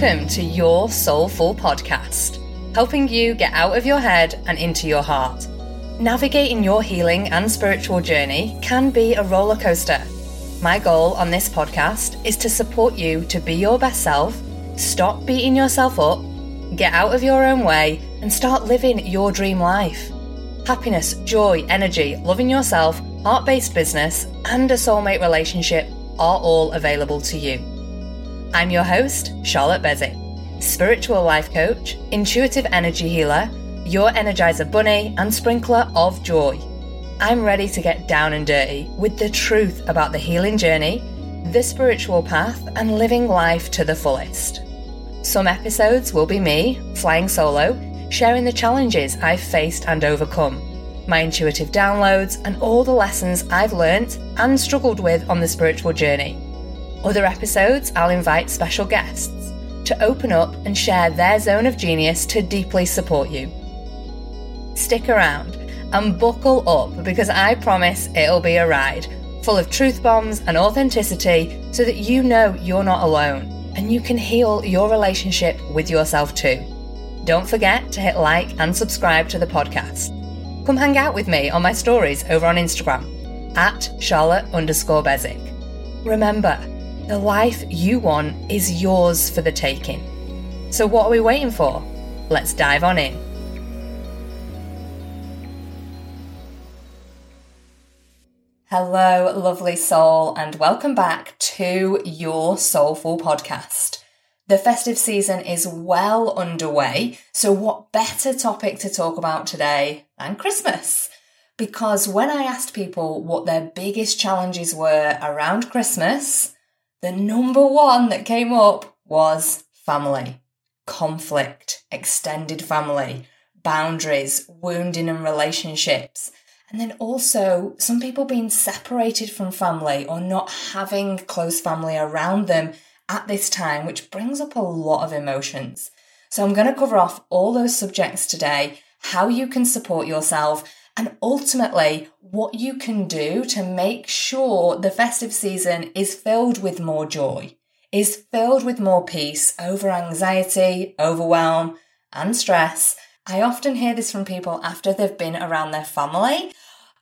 Welcome to Your Soulful Podcast, helping you get out of your head and into your heart. Navigating your healing and spiritual journey can be a roller coaster. My goal on this podcast is to support you to be your best self, stop beating yourself up, get out of your own way, and start living your dream life. Happiness, joy, energy, loving yourself, heart based business, and a soulmate relationship are all available to you. I'm your host, Charlotte Beswick, spiritual life coach, intuitive energy healer, your energizer bunny, and sprinkler of joy. I'm ready to get down and dirty with the truth about the healing journey, the spiritual path, and living life to the fullest. Some episodes will be me, flying solo, sharing the challenges I've faced and overcome, my intuitive downloads, and all the lessons I've learnt and struggled with on the spiritual journey. Other episodes, I'll invite special guests to open up and share their zone of genius to deeply support you. Stick around and buckle up because I promise it'll be a ride full of truth bombs and authenticity so that you know you're not alone and you can heal your relationship with yourself too. Don't forget to hit like and subscribe to the podcast. Come hang out with me on my stories over on Instagram at Charlotte underscore Beswick. Remember, the life you want is yours for the taking. So, what are we waiting for? Let's dive on in. Hello, lovely soul, and welcome back to your Soulful podcast. The festive season is well underway, so what better topic to talk about today than Christmas? Because when I asked people what their biggest challenges were around Christmas, the number one that came up was family, conflict, extended family, boundaries, wounding and relationships. And then also some people being separated from family or not having close family around them at this time, which brings up a lot of emotions. So I'm going to cover off all those subjects today, how you can support yourself, and ultimately what you can do to make sure the festive season is filled with more joy, is filled with more peace over anxiety, overwhelm, and stress. I often hear this from people after they've been around their family.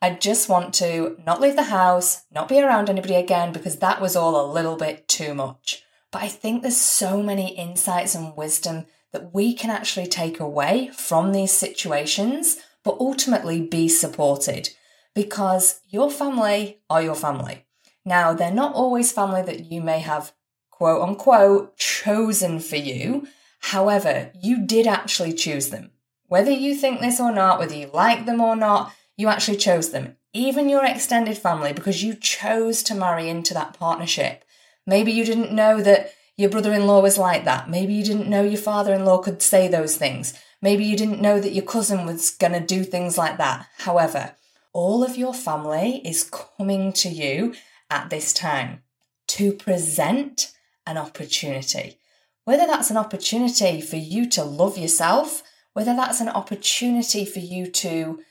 I just want to not leave the house, not be around anybody again because that was all a little bit too much. But I think there's so many insights and wisdom that we can actually take away from these situations but ultimately be supported because your family are your family. Now, they're not always family that you may have quote unquote chosen for you. However, you did actually choose them. Whether you think this or not, whether you like them or not, you actually chose them. Even your extended family, because you chose to marry into that partnership. Maybe you didn't know that your brother in law was like that. Maybe you didn't know your father in law could say those things. Maybe you didn't know that your cousin was going to do things like that. However, all of your family is coming to you at this time to present an opportunity. Whether that's an opportunity for you to love yourself, whether that's an opportunity for you to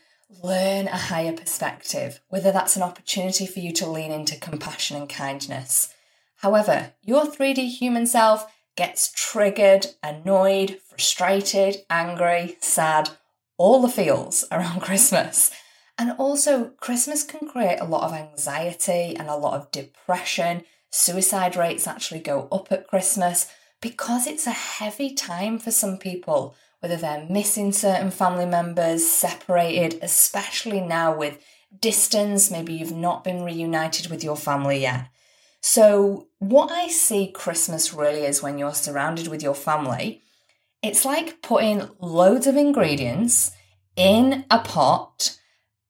learn a higher perspective, whether that's an opportunity for you to lean into compassion and kindness. However, your 3D human self gets triggered, annoyed, frustrated, angry, sad, all the feels around Christmas. And also, Christmas can create a lot of anxiety and a lot of depression. Suicide rates actually go up at Christmas because it's a heavy time for some people, whether they're missing certain family members, separated, especially now with distance, maybe you've not been reunited with your family yet. So, what I see Christmas really is when you're surrounded with your family, it's like putting loads of ingredients in a pot,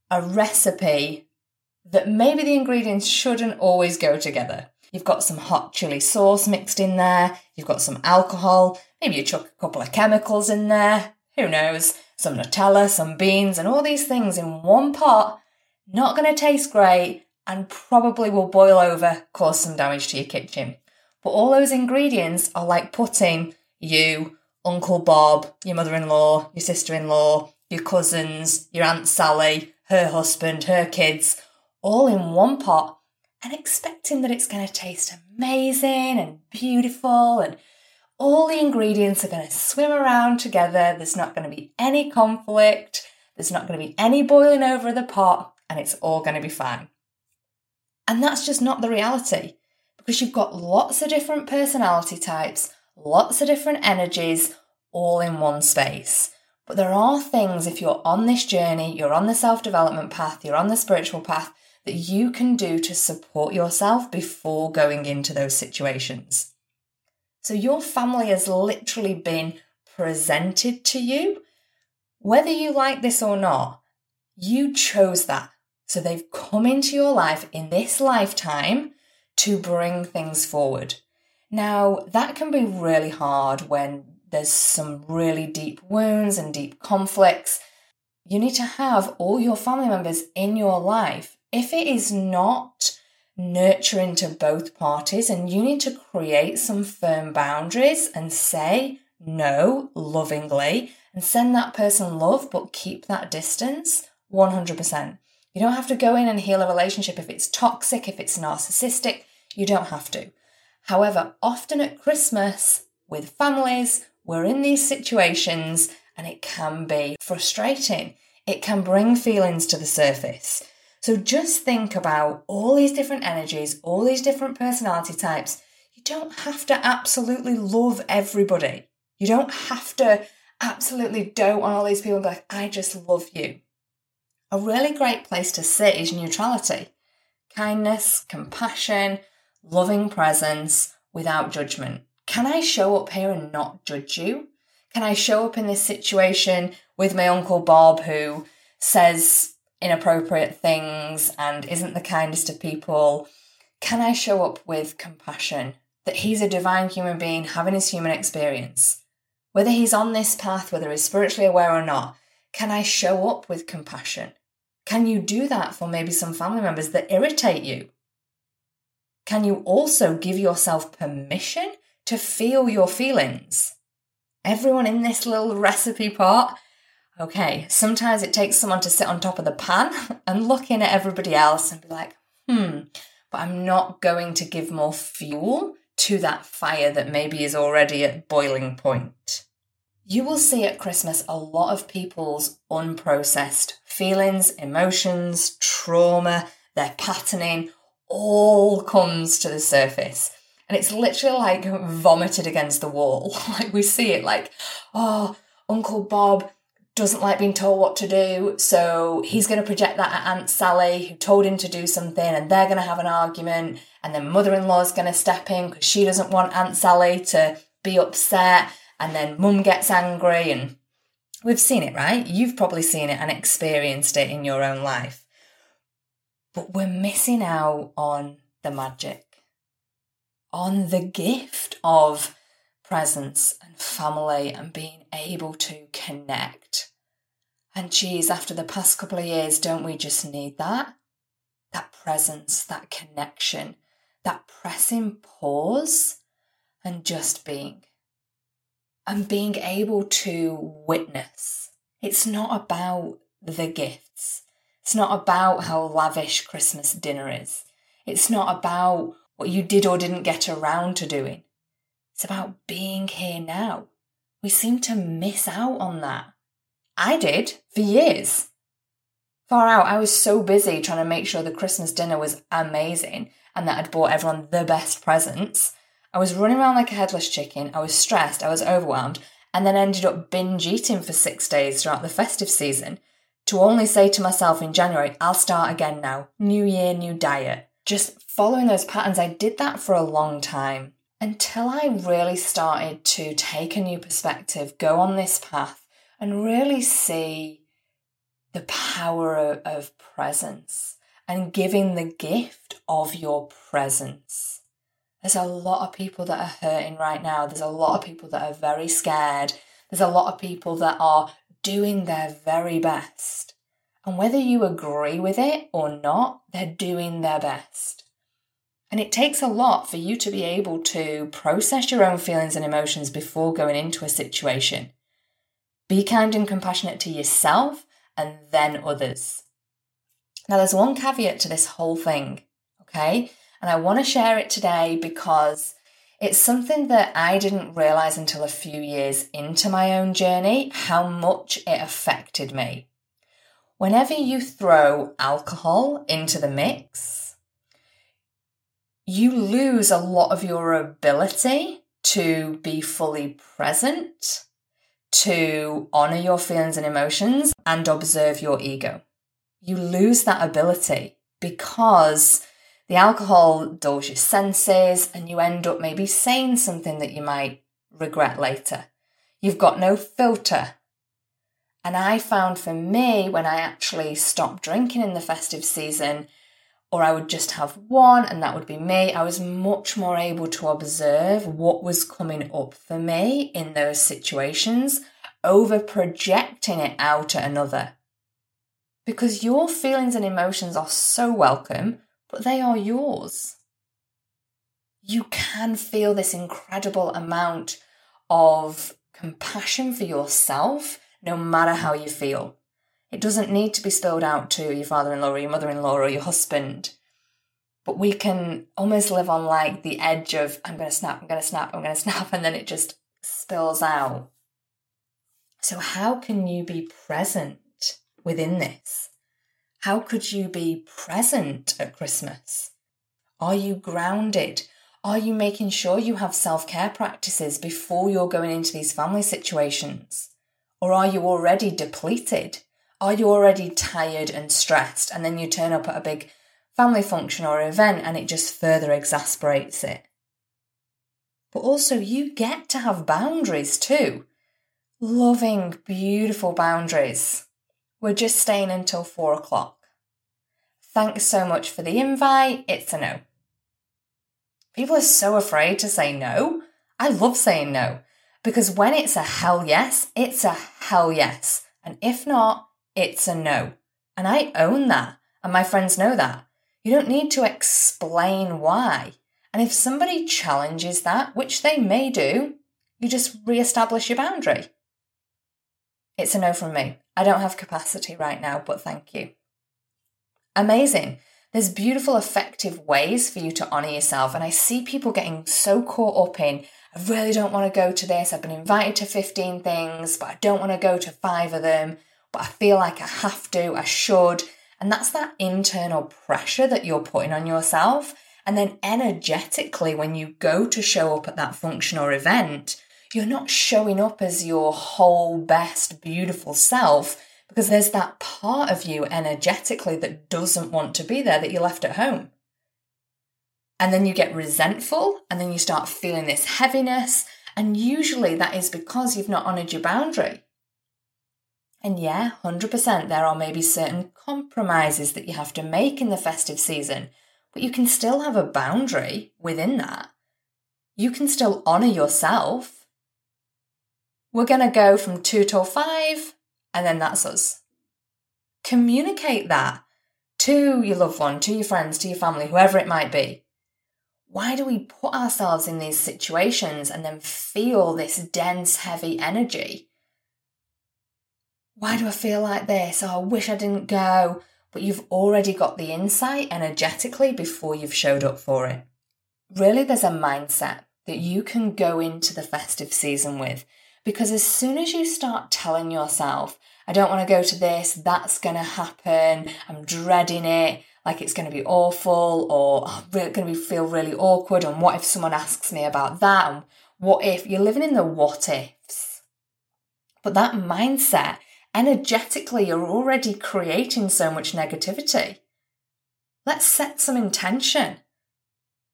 a recipe that maybe the ingredients shouldn't always go together. You've got some hot chili sauce mixed in there, you've got some alcohol, maybe you chuck a couple of chemicals in there, who knows, some Nutella, some beans, and all these things in one pot. Not going to taste great, and probably will boil over, cause some damage to your kitchen. But all those ingredients are like putting you, Uncle Bob, your mother in law, your sister in law, your cousins, your Aunt Sally, her husband, her kids, all in one pot and expecting that it's going to taste amazing and beautiful and all the ingredients are going to swim around together. There's not going to be any conflict. There's not going to be any boiling over the pot, and it's all going to be fine. And that's just not the reality because you've got lots of different personality types, lots of different energies, all in one space. But there are things, if you're on this journey, you're on the self development path, you're on the spiritual path, that you can do to support yourself before going into those situations. So your family has literally been presented to you. Whether you like this or not, you chose that. So they've come into your life in this lifetime to bring things forward. Now, that can be really hard when there's some really deep wounds and deep conflicts. You need to have all your family members in your life if it is not nurturing to both parties and you need to create some firm boundaries and say no lovingly and send that person love but keep that distance 100%. You don't have to go in and heal a relationship if it's toxic, if it's narcissistic. You don't have to. However, often at Christmas with families, we're in these situations and it can be frustrating. It can bring feelings to the surface. So just think about all these different energies, all these different personality types. You don't have to absolutely love everybody. You don't have to absolutely dote on all these people and be like, I just love you. A really great place to sit is neutrality kindness, compassion, loving presence without judgment. Can I show up here and not judge you? Can I show up in this situation with my Uncle Bob who says inappropriate things and isn't the kindest of people, can I show up with compassion that he's a divine human being having his human experience? Whether he's on this path, whether he's spiritually aware or not, can I show up with compassion? Can you do that for maybe some family members that irritate you? Can you also give yourself permission to feel your feelings? Everyone in this little recipe pot Okay, sometimes it takes someone to sit on top of the pan and look in at everybody else and be like, hmm, but I'm not going to give more fuel to that fire that maybe is already at boiling point. You will see at Christmas a lot of people's unprocessed feelings, emotions, trauma, their patterning all comes to the surface. And it's literally like vomited against the wall. like we see it like, oh, Uncle Bob doesn't like being told what to do, so he's going to project that at Aunt Sally, who told him to do something, and they're going to have an argument, and then mother in law's going to step in because she doesn't want Aunt Sally to be upset, and then mum gets angry, and we've seen it, right? You've probably seen it and experienced it in your own life. But we're missing out on the magic, on the gift of presence and family and being able to connect. And geez, after the past couple of years, don't we just need that? That presence, that connection, that pressing pause and just being. And being able to witness. It's not about the gifts. It's not about how lavish Christmas dinner is. It's not about what you did or didn't get around to doing. It's about being here now. We seem to miss out on that. I did for years. Far out, I was so busy trying to make sure the Christmas dinner was amazing and that I'd bought everyone the best presents. I was running around like a headless chicken. I was stressed. I was overwhelmed and then ended up binge eating for six days throughout the festive season to only say to myself in January, I'll start again now. New year, new diet. Just following those patterns, I did that for a long time until I really started to take a new perspective, go on this path, and really see the power of, presence and giving the gift of your presence. There's a lot of people that are hurting right now. There's a lot of people that are very scared. There's a lot of people that are doing their very best. And whether you agree with it or not, they're doing their best. And it takes a lot for you to be able to process your own feelings and emotions before going into a situation. Be kind and compassionate to yourself and then others. Now, there's one caveat to this whole thing, okay? And I want to share it today because It's something that I didn't realize until a few years into my own journey how much it affected me. Whenever you throw alcohol into the mix, you lose a lot of your ability to be fully present, to honor your feelings and emotions, and observe your ego. You lose that ability because the alcohol dulls your senses and you end up maybe saying something that you might regret later. You've got no filter. And I found for me, when I actually stopped drinking in the festive season, or I would just have one and that would be me, I was much more able to observe what was coming up for me in those situations over projecting it out at another. Because your feelings and emotions are so welcome but they are yours. You can feel this incredible amount of compassion for yourself no matter how you feel. It doesn't need to be spilled out to your father in law or your mother in law or your husband. But we can almost live on like the edge of, I'm going to snap, I'm going to snap, I'm going to snap, and then it just spills out. So, how can you be present within this? How could you be present at Christmas? Are you grounded? Are you making sure you have self care practices before you're going into these family situations? Or are you already depleted? Are you already tired and stressed? And then you turn up at a big family function or event and it just further exasperates it. But also, you get to have boundaries too. Loving, beautiful boundaries. We're just staying until four o'clock. Thanks so much for the invite. It's a no. People are so afraid to say no. I love saying no because when it's a hell yes, it's a hell yes. And if not, it's a no. And I own that. And my friends know that. You don't need to explain why. And if somebody challenges that, which they may do, you just re-establish your boundary. It's a no from me. I don't have capacity right now, but thank you amazing. There's beautiful, effective ways for you to honor yourself. And I see people getting so caught up in, I really don't want to go to this. I've been invited to 15 things, but I don't want to go to five of them. But I feel like I have to, I should. And that's that internal pressure that you're putting on yourself. And then energetically, when you go to show up at that function or event, you're not showing up as your whole best, beautiful self because there's that part of you energetically that doesn't want to be there that you left at home. And then you get resentful and then you start feeling this heaviness. And usually that is because you've not honored your boundary. And yeah, 100%, there are maybe certain compromises that you have to make in the festive season, but you can still have a boundary within that. You can still honor yourself. We're going to go from two till five and then that's us. Communicate that to your loved one, to your friends, to your family, whoever it might be. Why do we put ourselves in these situations and then feel this dense, heavy energy? Why do I feel like this? Oh, I wish I didn't go. But you've already got the insight energetically before you've showed up for it. Really, there's a mindset that you can go into the festive season with because as soon as you start telling yourself, I don't want to go to this, that's going to happen, I'm dreading it, like it's going to be awful, or I'm going to feel really awkward, and what if someone asks me about that, and what if you're living in the what ifs. But that mindset, energetically, you're already creating so much negativity. Let's set some intention.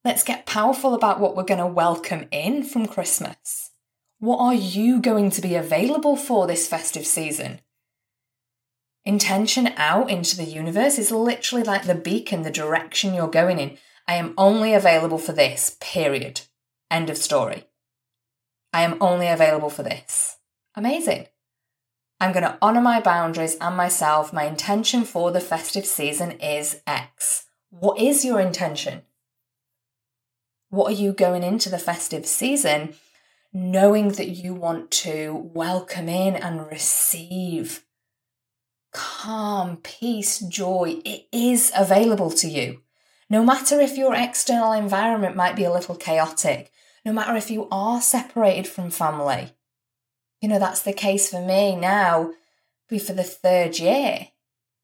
Let's get powerful about what we're going to welcome in from Christmas. What are you going to be available for this festive season? Intention out into the universe is literally like the beacon, the direction you're going in. I am only available for this, period. End of story. I am only available for this. Amazing. I'm going to honor my boundaries and myself. My intention for the festive season is X. What is your intention? What are you going into the festive season knowing that you want to welcome in and receive calm, peace, joy. It is available to you. No matter if your external environment might be a little chaotic, no matter if you are separated from family. You know, that's the case for me now, be for the third year,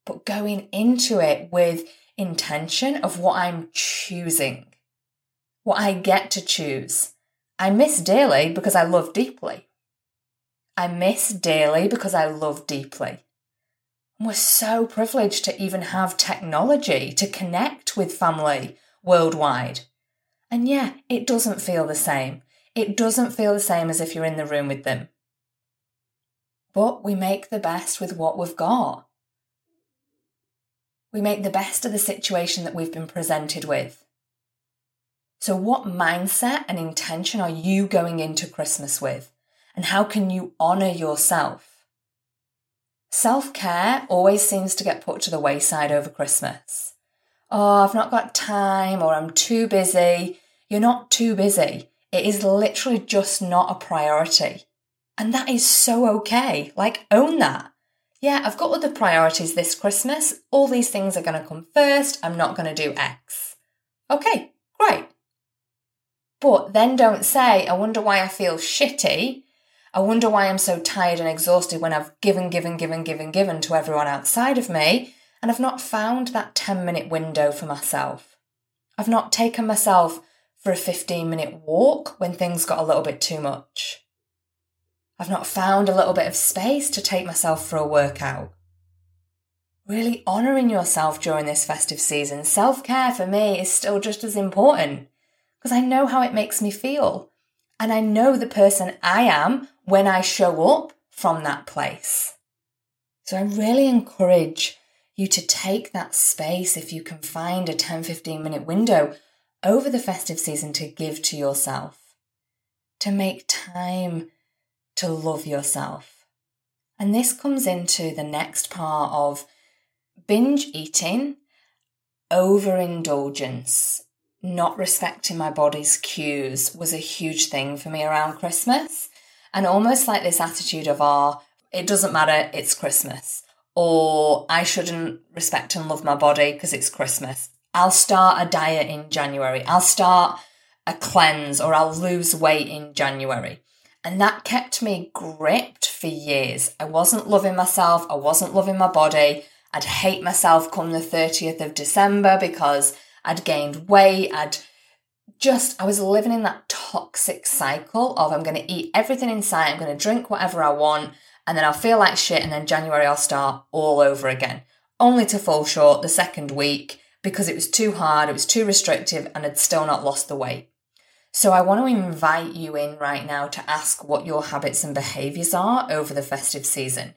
but going into it with intention of what I'm choosing, what I get to choose. I miss dearly because I love deeply. I miss dearly because I love deeply. we're so privileged to even have technology to connect with family worldwide. And yeah, it doesn't feel the same. It doesn't feel the same as if you're in the room with them. But we make the best with what we've got. We make the best of the situation that we've been presented with. So, what mindset and intention are you going into Christmas with? And how can you honour yourself? Self care always seems to get put to the wayside over Christmas. Oh, I've not got time, or I'm too busy. You're not too busy. It is literally just not a priority. And that is so okay. Like, own that. Yeah, I've got other priorities this Christmas. All these things are going to come first. I'm not going to do X. Okay, great. But then don't say, I wonder why I feel shitty. I wonder why I'm so tired and exhausted when I've given, given, given, given, given to everyone outside of me and I've not found that 10 minute window for myself. I've not taken myself for a 15 minute walk when things got a little bit too much. I've not found a little bit of space to take myself for a workout. Really honouring yourself during this festive season, self care for me is still just as important because I know how it makes me feel. And I know the person I am when I show up from that place. So I really encourage you to take that space if you can find a 10 15 minute window over the festive season to give to yourself, to make time to love yourself. And this comes into the next part of binge eating, overindulgence, not respecting my body's cues was a huge thing for me around Christmas. And almost like this attitude of, oh, it doesn't matter, it's Christmas or I shouldn't respect and love my body because it's Christmas. I'll start a diet in January. I'll start a cleanse or I'll lose weight in January. And that kept me gripped for years. I wasn't loving myself. I wasn't loving my body. I'd hate myself come the 30th of December because I'd gained weight. I'd just, I was living in that toxic cycle of I'm going to eat everything in sight. I'm going to drink whatever I want and then I'll feel like shit, and then January I'll start all over again, only to fall short the second week because it was too hard, it was too restrictive, and I'd still not lost the weight. So I want to invite you in right now to ask what your habits and behaviours are over the festive season.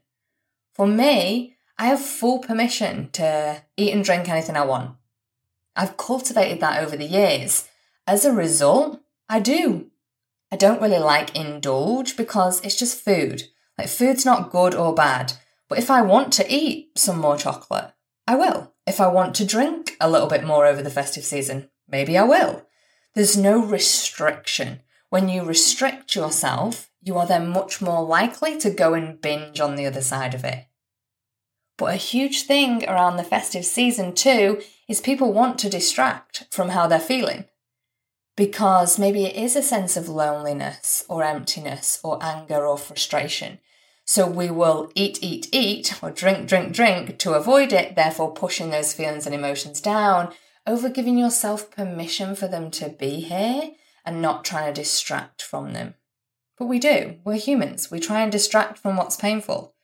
For me, I have full permission to eat and drink anything I want. I've cultivated that over the years. As a result, I do. I don't really like indulge because it's just food. Like, food's not good or bad, but if I want to eat some more chocolate, I will. If I want to drink a little bit more over the festive season, maybe I will. There's no restriction. When you restrict yourself, you are then much more likely to go and binge on the other side of it. But a huge thing around the festive season, too, is people want to distract from how they're feeling. Because maybe it is a sense of loneliness or emptiness or anger or frustration. So we will eat, eat, eat, or drink, drink, drink to avoid it, therefore pushing those feelings and emotions down, over giving yourself permission for them to be here and not trying to distract from them. But we do. We're humans. We try and distract from what's painful.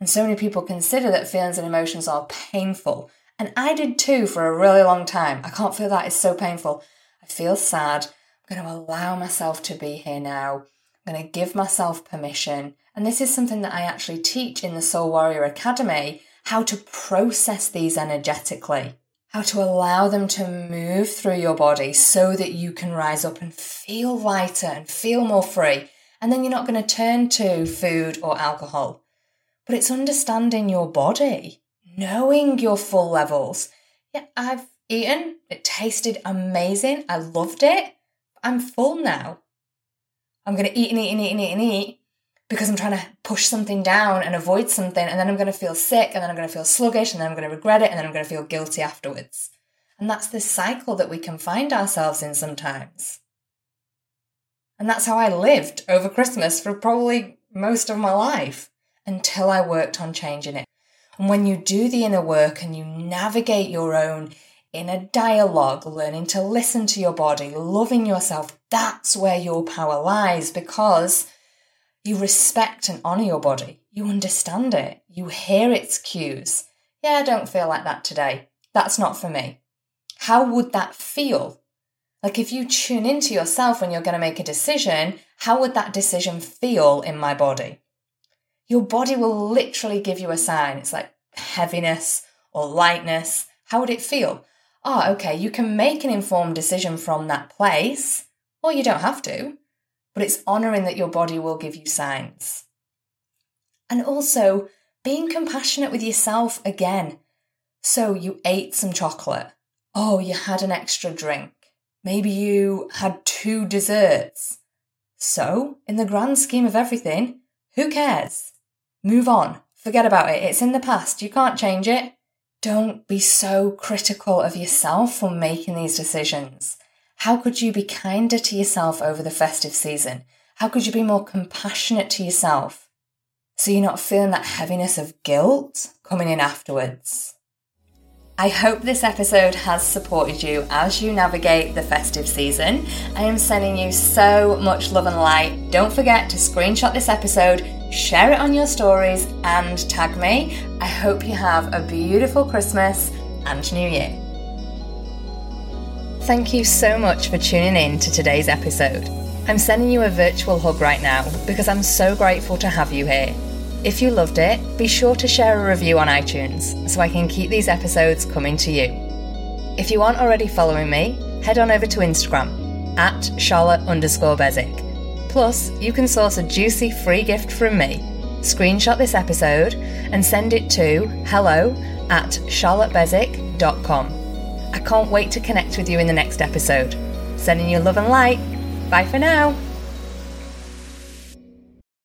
And so many people consider that feelings and emotions are painful. And I did too for a really long time. I can't feel that. It's so painful. I feel sad. I'm going to allow myself to be here now. I'm going to give myself permission. And this is something that I actually teach in the Soul Warrior Academy how to process these energetically, how to allow them to move through your body so that you can rise up and feel lighter and feel more free. And then you're not going to turn to food or alcohol. But it's understanding your body, knowing your full levels. Yeah, I've eaten, it tasted amazing, I loved it. I'm full now. I'm going to eat and eat and eat and eat and eat because I'm trying to push something down and avoid something. And then I'm going to feel sick and then I'm going to feel sluggish and then I'm going to regret it and then I'm going to feel guilty afterwards. And that's this cycle that we can find ourselves in sometimes. And that's how I lived over Christmas for probably most of my life until I worked on changing it. And when you do the inner work and you navigate your own inner dialogue, learning to listen to your body, loving yourself, that's where your power lies because you respect and honor your body. You understand it. You hear its cues. Yeah, I don't feel like that today. That's not for me. How would that feel? Like if you tune into yourself when you're going to make a decision, how would that decision feel in my body? Your body will literally give you a sign. It's like heaviness or lightness. How would it feel? Oh, okay, you can make an informed decision from that place, or you don't have to but it's honoring that your body will give you signs. And also being compassionate with yourself again. So you ate some chocolate. Oh, you had an extra drink. Maybe you had two desserts. So, in the grand scheme of everything, who cares? Move on. Forget about it. It's in the past. You can't change it. Don't be so critical of yourself for making these decisions. How could you be kinder to yourself over the festive season? How could you be more compassionate to yourself? So you're not feeling that heaviness of guilt coming in afterwards. I hope this episode has supported you as you navigate the festive season. I am sending you so much love and light. Don't forget to screenshot this episode, share it on your stories, and tag me. I hope you have a beautiful Christmas and New Year. Thank you so much for tuning in to today's episode. I'm sending you a virtual hug right now because I'm so grateful to have you here. If you loved it, be sure to share a review on iTunes so I can keep these episodes coming to you. If you aren't already following me, head on over to Instagram at Charlotte underscore Beswick. Plus, you can source a juicy free gift from me. Screenshot this episode and send it to hello at charlottebeswick.com. I can't wait to connect with you in the next episode. Sending you love and light. Bye for now.